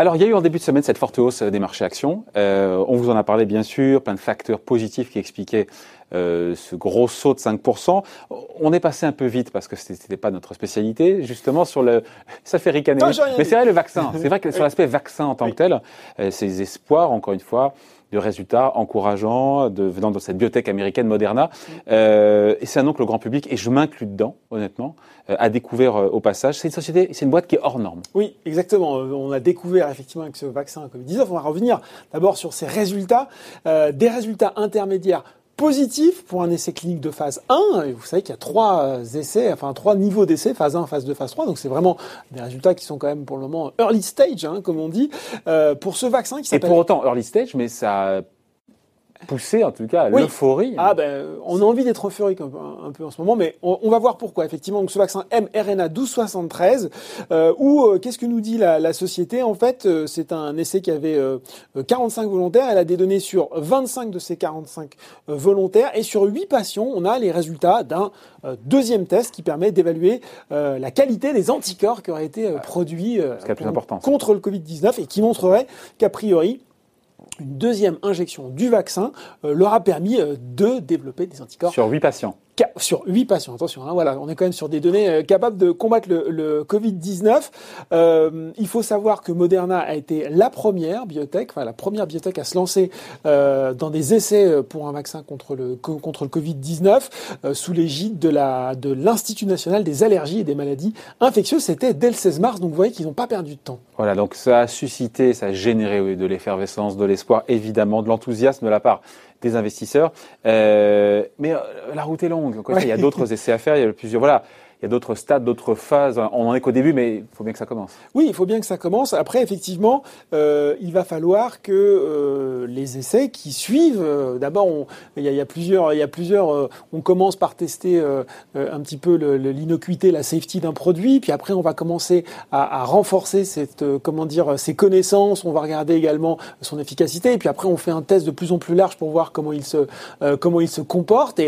Alors, il y a eu en début de semaine cette forte hausse des marchés actions. Euh, on vous en a parlé bien sûr, plein de facteurs positifs qui expliquaient euh, ce gros saut de 5%. On est passé un peu vite parce que ce n'était pas notre spécialité, justement sur le... Ça fait ricaner. Mais c'est vrai le vaccin. C'est vrai que sur l'aspect vaccin en tant que tel, euh, ces espoirs, encore une fois, de résultats encourageants de, venant de cette biotech américaine Moderna. Euh, et c'est un nom que le grand public, et je m'inclus dedans, honnêtement, euh, a découvert euh, au passage. C'est une société, c'est une boîte qui est hors norme. Oui, exactement. On a découvert effectivement avec ce vaccin Covid-19. On va revenir d'abord sur ses résultats, des résultats intermédiaires positif pour un essai clinique de phase 1. Et vous savez qu'il y a trois euh, essais, enfin trois niveaux d'essais, phase 1, phase 2, phase 3. Donc c'est vraiment des résultats qui sont quand même pour le moment early stage, hein, comme on dit, euh, pour ce vaccin qui s'appelle... Et pour autant early stage, mais ça pousser en tout cas l'euphorie. Ah ben, on a envie d'être euphorique un, peu en ce moment, mais on, va voir pourquoi. Effectivement, donc ce vaccin mRNA 1273, euh, où euh, qu'est-ce que nous dit la, société? En fait, euh, c'est un essai qui avait 45 volontaires. Elle a des données sur 25 de ces 45 volontaires et sur 8 patients, on a les résultats d'un deuxième test qui permet d'évaluer la qualité des anticorps qui auraient été produits contre le Covid-19 et qui montrerait qu'a priori une deuxième injection du vaccin euh, leur a permis euh, de développer des anticorps. Sur 8 patients sur 8 patients, attention, hein, voilà, on est quand même sur des données euh, capables de combattre le, Covid-19. Euh, il faut savoir que Moderna a été la première biotech, enfin la première biotech à se lancer euh, dans des essais pour un vaccin contre le, contre le Covid-19 sous l'égide de de l'Institut national des allergies et des maladies infectieuses. C'était dès le 16 mars, donc vous voyez qu'ils n'ont pas perdu de temps. Voilà, donc ça a suscité, ça a généré de l'effervescence, de l'espoir, évidemment, de l'enthousiasme de la part des investisseurs. Euh, mais euh, la route est longue. Il y a d'autres essais à faire. Il y a plusieurs. Voilà il y a d'autres stades, d'autres phases. On en est qu'au début, mais il faut bien que ça commence. Oui, il faut bien que ça commence. Après, effectivement, euh, il va falloir que euh, les essais qui suivent. Euh, D'abord, il, y a plusieurs. Il y a plusieurs. Euh, on commence par tester euh, un petit peu l'innocuité, la safety d'un produit, puis après, on va commencer à, à renforcer cette, comment dire, ses connaissances. On va regarder également son efficacité, et puis après, on fait un test de plus en plus large pour voir comment il se comment il se comporte.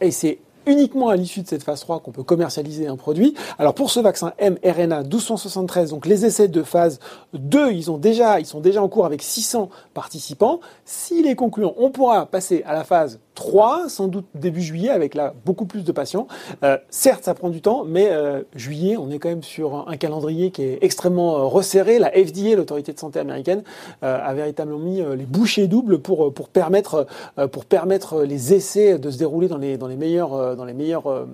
Et c'est uniquement à l'issue de cette phase 3 qu'on peut commercialiser un produit. Alors pour ce vaccin mRNA 1273, donc les essais de phase 2, ils, ils sont déjà en cours avec 600 participants. S'il est concluant, on pourra passer à la phase 3, sans doute début juillet, avec là beaucoup plus de patients. Euh, certes, ça prend du temps, mais euh, juillet, on est quand même sur un, calendrier qui est extrêmement euh, resserré. La FDA, l'autorité de santé américaine, a véritablement mis les bouchées doubles pour, pour, permettre, pour permettre les essais de se dérouler dans les, dans les meilleures, dans les meilleures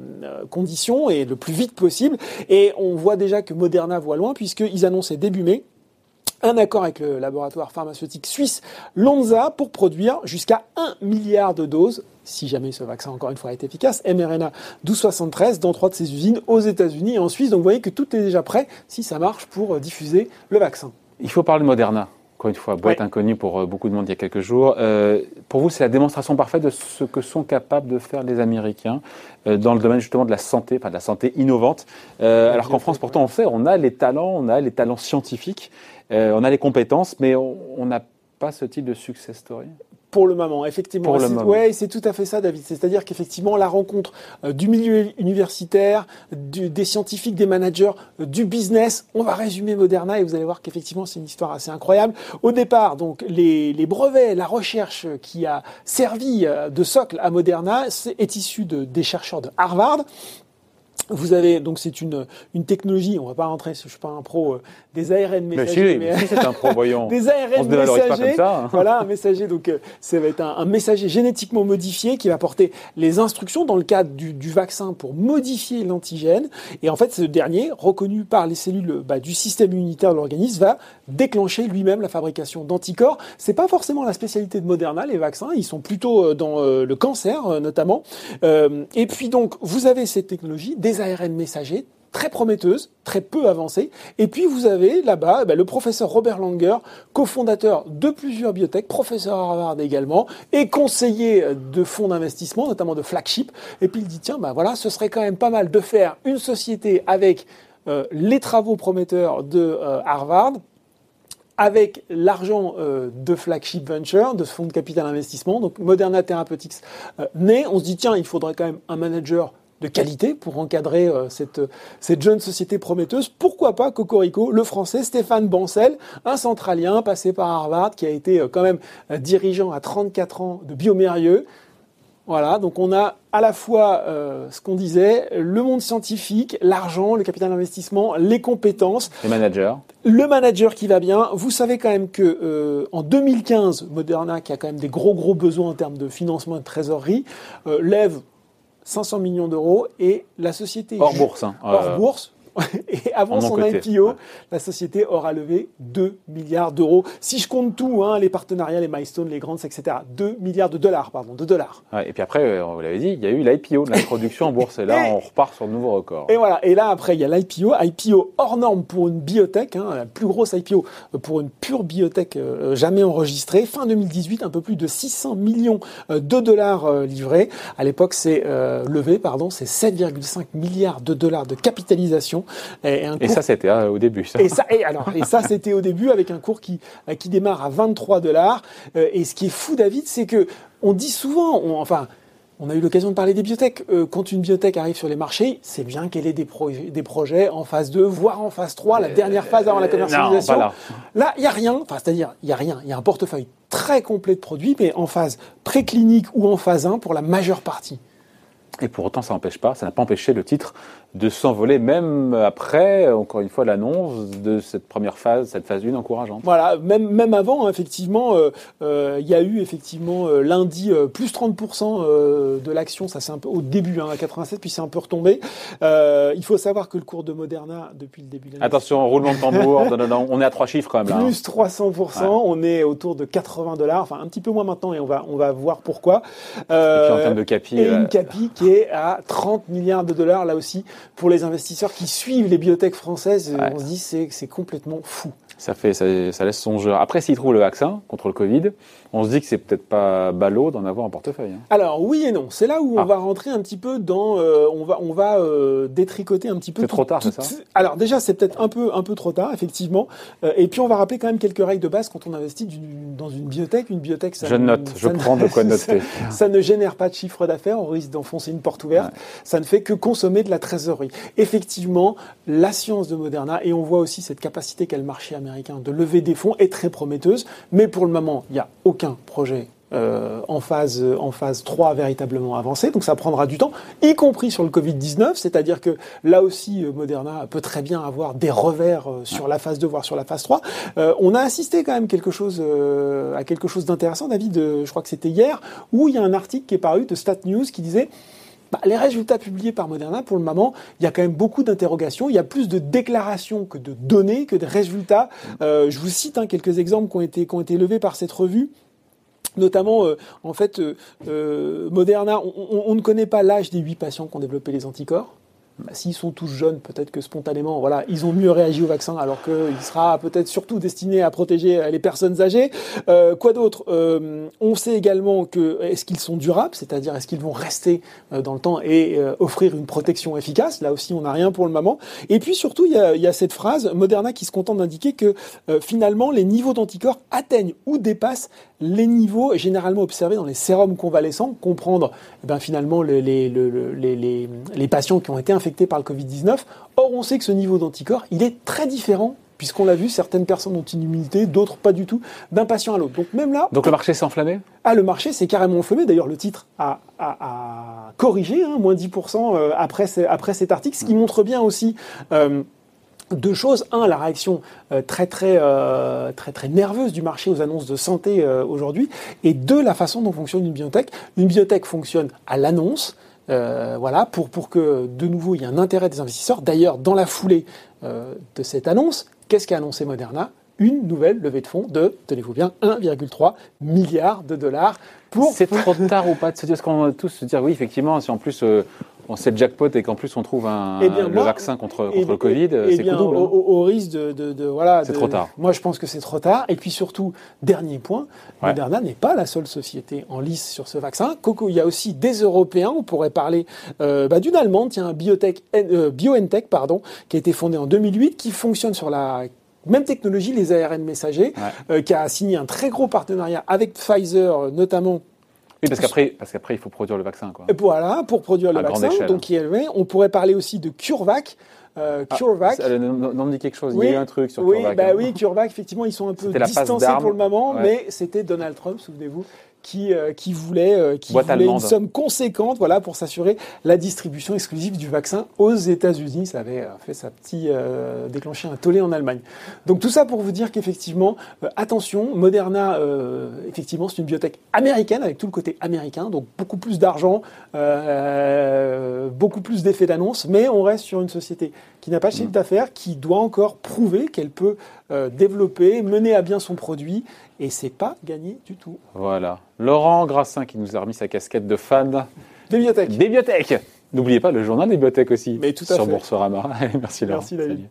conditions et le plus vite possible. Et on voit déjà que Moderna voit loin, puisqu'ils annonçaient début mai un accord avec le laboratoire pharmaceutique suisse Lonza pour produire jusqu'à 1 milliard de doses si jamais ce vaccin encore une fois est efficace, mRNA 1273 dans trois de ses usines aux États-Unis et en Suisse. Donc vous voyez que tout est déjà prêt si ça marche pour diffuser le vaccin. Il faut parler de Moderna. Encore une fois, boîte inconnue pour euh, beaucoup de monde il y a quelques jours. Euh, pour vous, c'est la démonstration parfaite de ce que sont capables de faire les Américains euh, dans le domaine justement de la santé, enfin de la santé innovante. alors qu'en France, pourtant, on fait, on a les talents, on a les talents scientifiques. On a les compétences, mais on n'a pas ce type de success story. Pour le moment, effectivement. Pour Ouais, c'est tout à fait ça, David. C'est-à-dire qu'effectivement, la rencontre euh, du milieu universitaire, des scientifiques, des managers, euh, du business, on va résumer Moderna et vous allez voir qu'effectivement, c'est une histoire assez incroyable. Au départ, donc, les, les, brevets, la recherche qui a servi de socle à Moderna est, est issue de, des chercheurs de Harvard vous avez donc c'est une une technologie, on va pas rentrer, je suis pas un pro euh, des ARN messagers, mais, si, c'est un pro voyons. des ARN messagers, hein. voilà un messager donc euh, ça va être un, messager génétiquement modifié qui va porter les instructions dans le cadre du, du vaccin pour modifier l'antigène et en fait ce dernier reconnu par les cellules bah, du système immunitaire de l'organisme va déclencher lui-même la fabrication d'anticorps. C'est pas forcément la spécialité de Moderna les vaccins, ils sont plutôt euh, dans le cancer notamment. et puis donc vous avez cette technologie des ARN messagers très prometteuses, très peu avancées. Et puis vous avez là-bas eh ben, le professeur Robert Langer, cofondateur de plusieurs biotech, professeur à Harvard également, et conseiller de fonds d'investissement, notamment de flagship. Et puis il dit tiens, ben voilà, ce serait quand même pas mal de faire une société avec euh, les travaux prometteurs de euh, Harvard, avec l'argent euh, de Flagship Venture, de fonds de capital investissement, donc Moderna Therapeutics, né, on se dit tiens, il faudrait quand même un manager de qualité pour encadrer cette, cette jeune société prometteuse. Pourquoi pas Cocorico, le français Stéphane Bancel, un centralien passé par Harvard qui a été quand même dirigeant à 34 ans de Biomérieux. Voilà, donc on a à la fois euh, ce qu'on disait, le monde scientifique, l'argent, le capital d'investissement, les compétences. Les managers. Le manager qui va bien. Vous savez quand même que euh, en 2015, Moderna, qui a quand même des gros gros besoins en termes de financement et de trésorerie, euh, lève 500 millions d'euros et la société hors bourse. Hein. Hors bourse, et avant son IPO, la société aura levé 2 milliards d'euros. Si je compte tout, hein, les partenariats, les milestones, les grandes, etc. 2 milliards de dollars, pardon, de dollars. et puis après, euh, vous l'avez dit, il y a eu l'IPO, l'introduction en bourse. Et là, on repart sur de nouveaux records. Et voilà. Et là, après, il y a l'IPO. IPO hors norme pour une biotech, hein, la plus grosse IPO pour une pure biotech euh, jamais enregistrée. Fin 2018, un peu plus de 600 millions euh, de dollars livrés. À l'époque, c'est levé, pardon, c'est 7,5 milliards de dollars de capitalisation. Et, ça, c'était hein, au début. Ça. Et ça, et alors, et ça, c'était au début avec un cours qui euh, qui démarre à 23 dollars. Euh, et ce qui est fou, David, c'est que on dit souvent, enfin. On a eu l'occasion de parler des biotech. Euh, quand une biotech arrive sur les marchés, c'est bien qu'elle ait des, des projets en phase 2, voire en phase 3, la dernière phase avant la commercialisation. là, il n'y a rien. Enfin, c'est-à-dire, il n'y a rien. Il y a un portefeuille très complet de produits, mais en phase préclinique ou en phase 1 pour la majeure partie. Et pour autant, ça n'empêche pas, ça n'a pas empêché le titre de s'envoler même après, encore une fois, l'annonce de cette première phase, cette phase 1 encourageante. Voilà, même, même avant, hein, effectivement, euh, euh, il y a eu effectivement euh, lundi plus 30% de l'action, ça c'est un peu au début, hein, à 87, puis c'est un peu retombé. il faut savoir que le cours de Moderna, depuis le début de l'année... Attention, roulement de tambour, on est à trois chiffres quand même là. Hein. Plus 300%, on est autour de 80 dollars, enfin un petit peu moins maintenant, et on va, on va voir pourquoi. et puis en termes de capi... Et une capi qui est à 30 milliards de dollars, là aussi, pour les investisseurs qui suivent les biotech françaises, on se dit c'est c'est complètement fou. Ça fait ça, ça laisse songeur. Après, s'ils trouvent le vaccin contre le Covid, on se dit que c'est peut-être pas ballot d'en avoir en portefeuille. Hein. Alors oui et non, c'est là où on ah. va rentrer un petit peu dans, euh, on va on va euh, détricoter un petit peu. C'est trop tard, c'est ça Alors déjà, c'est peut-être un peu un peu trop tard, effectivement. Euh, et puis on va rappeler quand même quelques règles de base quand on investit dans une biotech. Une biotech, ça je note, je prends de quoi noter. Ça, ne génère pas de chiffre d'affaires, on risque d'enfoncer une porte ouverte. Ça ne fait que consommer de la trésorerie. Effectivement, la science de Moderna et on voit aussi cette capacité qu'a le marché américain de lever des fonds est très prometteuse. Mais pour le moment, il n'y a aucun projet euh, en, phase, en phase 3 véritablement avancé, donc ça prendra du temps, y compris sur le Covid-19, c'est-à-dire que là aussi euh, Moderna peut très bien avoir des revers euh, sur la phase 2, voire sur la phase 3. on a assisté quand même quelque chose, à quelque chose d'intéressant, David, je crois que c'était hier, où il y a un article qui est paru de Stat News qui disait bah, les résultats publiés par Moderna, pour le moment, il y a quand même beaucoup d'interrogations. Il y a plus de déclarations que de données, que de résultats. je vous cite hein, quelques exemples qui ont été, qui levés par cette revue notamment euh, en fait euh, euh, Moderna, on, ne connaît pas l'âge des huit patients qui ont développé les anticorps. Bah, s'ils sont tous jeunes, peut-être que spontanément, voilà, ils ont mieux réagi au vaccin, alors qu'il sera peut-être surtout destiné à protéger les personnes âgées. quoi d'autre? On sait également que est-ce qu'ils sont durables, c'est-à-dire est-ce qu'ils vont rester dans le temps et offrir une protection efficace? Là aussi, on n'a rien pour le moment. Et puis surtout, il y a, y a cette phrase Moderna qui se contente d'indiquer que finalement, les niveaux d'anticorps atteignent ou dépassent les niveaux généralement observés dans les sérums convalescents, comprendre eh ben, finalement les, les, les, les, patients qui ont été infectés par le Covid-19. Or, on sait que ce niveau d'anticorps, il est très différent puisqu'on l'a vu, certaines personnes ont une immunité, d'autres pas du tout, d'un patient à l'autre. Donc même là... Donc le marché s'est enflammé? Ah, le marché s'est carrément enflammé. D'ailleurs, le titre a, a, corrigé, hein, moins 10% euh, après, après cet article, ce qui montre bien aussi... Euh, deux choses. Un, la réaction euh, très très euh, très très nerveuse du marché aux annonces de santé aujourd'hui. Et deux, la façon dont fonctionne une biotech. Une biotech fonctionne à l'annonce. Voilà, pour, pour que de nouveau il y ait un intérêt des investisseurs. D'ailleurs, dans la foulée de cette annonce, qu'est-ce qu'a annoncé Moderna? Une nouvelle levée de fonds de, tenez-vous bien, 1,3 milliard de dollars. Pour... C'est trop tard ou pas de se dire, ce qu'on va tous se dire, oui, effectivement, si en plus on sait le jackpot et qu'en plus on trouve un, eh le vaccin contre, contre le Covid, c'est coup double. Hein. Au, risque de, de, de voilà. C'est trop tard. Moi, je pense que c'est trop tard. Et puis surtout, dernier point, Moderna n'est pas la seule société en lice sur ce vaccin. Coco, il y a aussi des Européens. On pourrait parler euh, bah, d'une Allemande, tiens, Biotech, euh, BioNTech, pardon, qui a été fondée en 2008, qui fonctionne sur la même technologie, les ARN messagers, euh, qui a signé un très gros partenariat avec Pfizer, notamment Oui, parce qu'après, parce qu'après, il faut produire le vaccin, quoi. Et voilà, pour produire le À vaccin. Donc, il y avait- on pourrait parler aussi de CureVac. Euh, Ah, CureVac. ça, non, non, non me dit quelque chose. Oui, Il y a eu un truc sur oui, CureVac, bah hein. oui, CureVac, effectivement, ils sont un peu distancés pour le moment, Ouais. mais c'était Donald Trump, souvenez-vous, qui, euh, qui voulait, euh, qui Boîte voulait une somme conséquente voilà, pour s'assurer la distribution exclusive du vaccin aux États-Unis. Ça avait euh, fait sa petite euh, déclencher un tollé en Allemagne. Donc tout ça pour vous dire qu'effectivement, attention, Moderna, effectivement, c'est une biotech américaine avec tout le côté américain, donc beaucoup plus d'argent, beaucoup plus d'effets d'annonce, mais on reste sur une société qui n'a pas de chiffre d'affaires, qui doit encore prouver qu'elle peut développer, mener à bien son produit, et c'est pas gagné du tout. Voilà. Laurent Grassin qui nous a remis sa casquette de fan Des bibliothèques. N'oubliez pas le journal des bibliothèques aussi Mais tout à sur fait. Boursorama. Merci Laurent. Merci, David. Salut.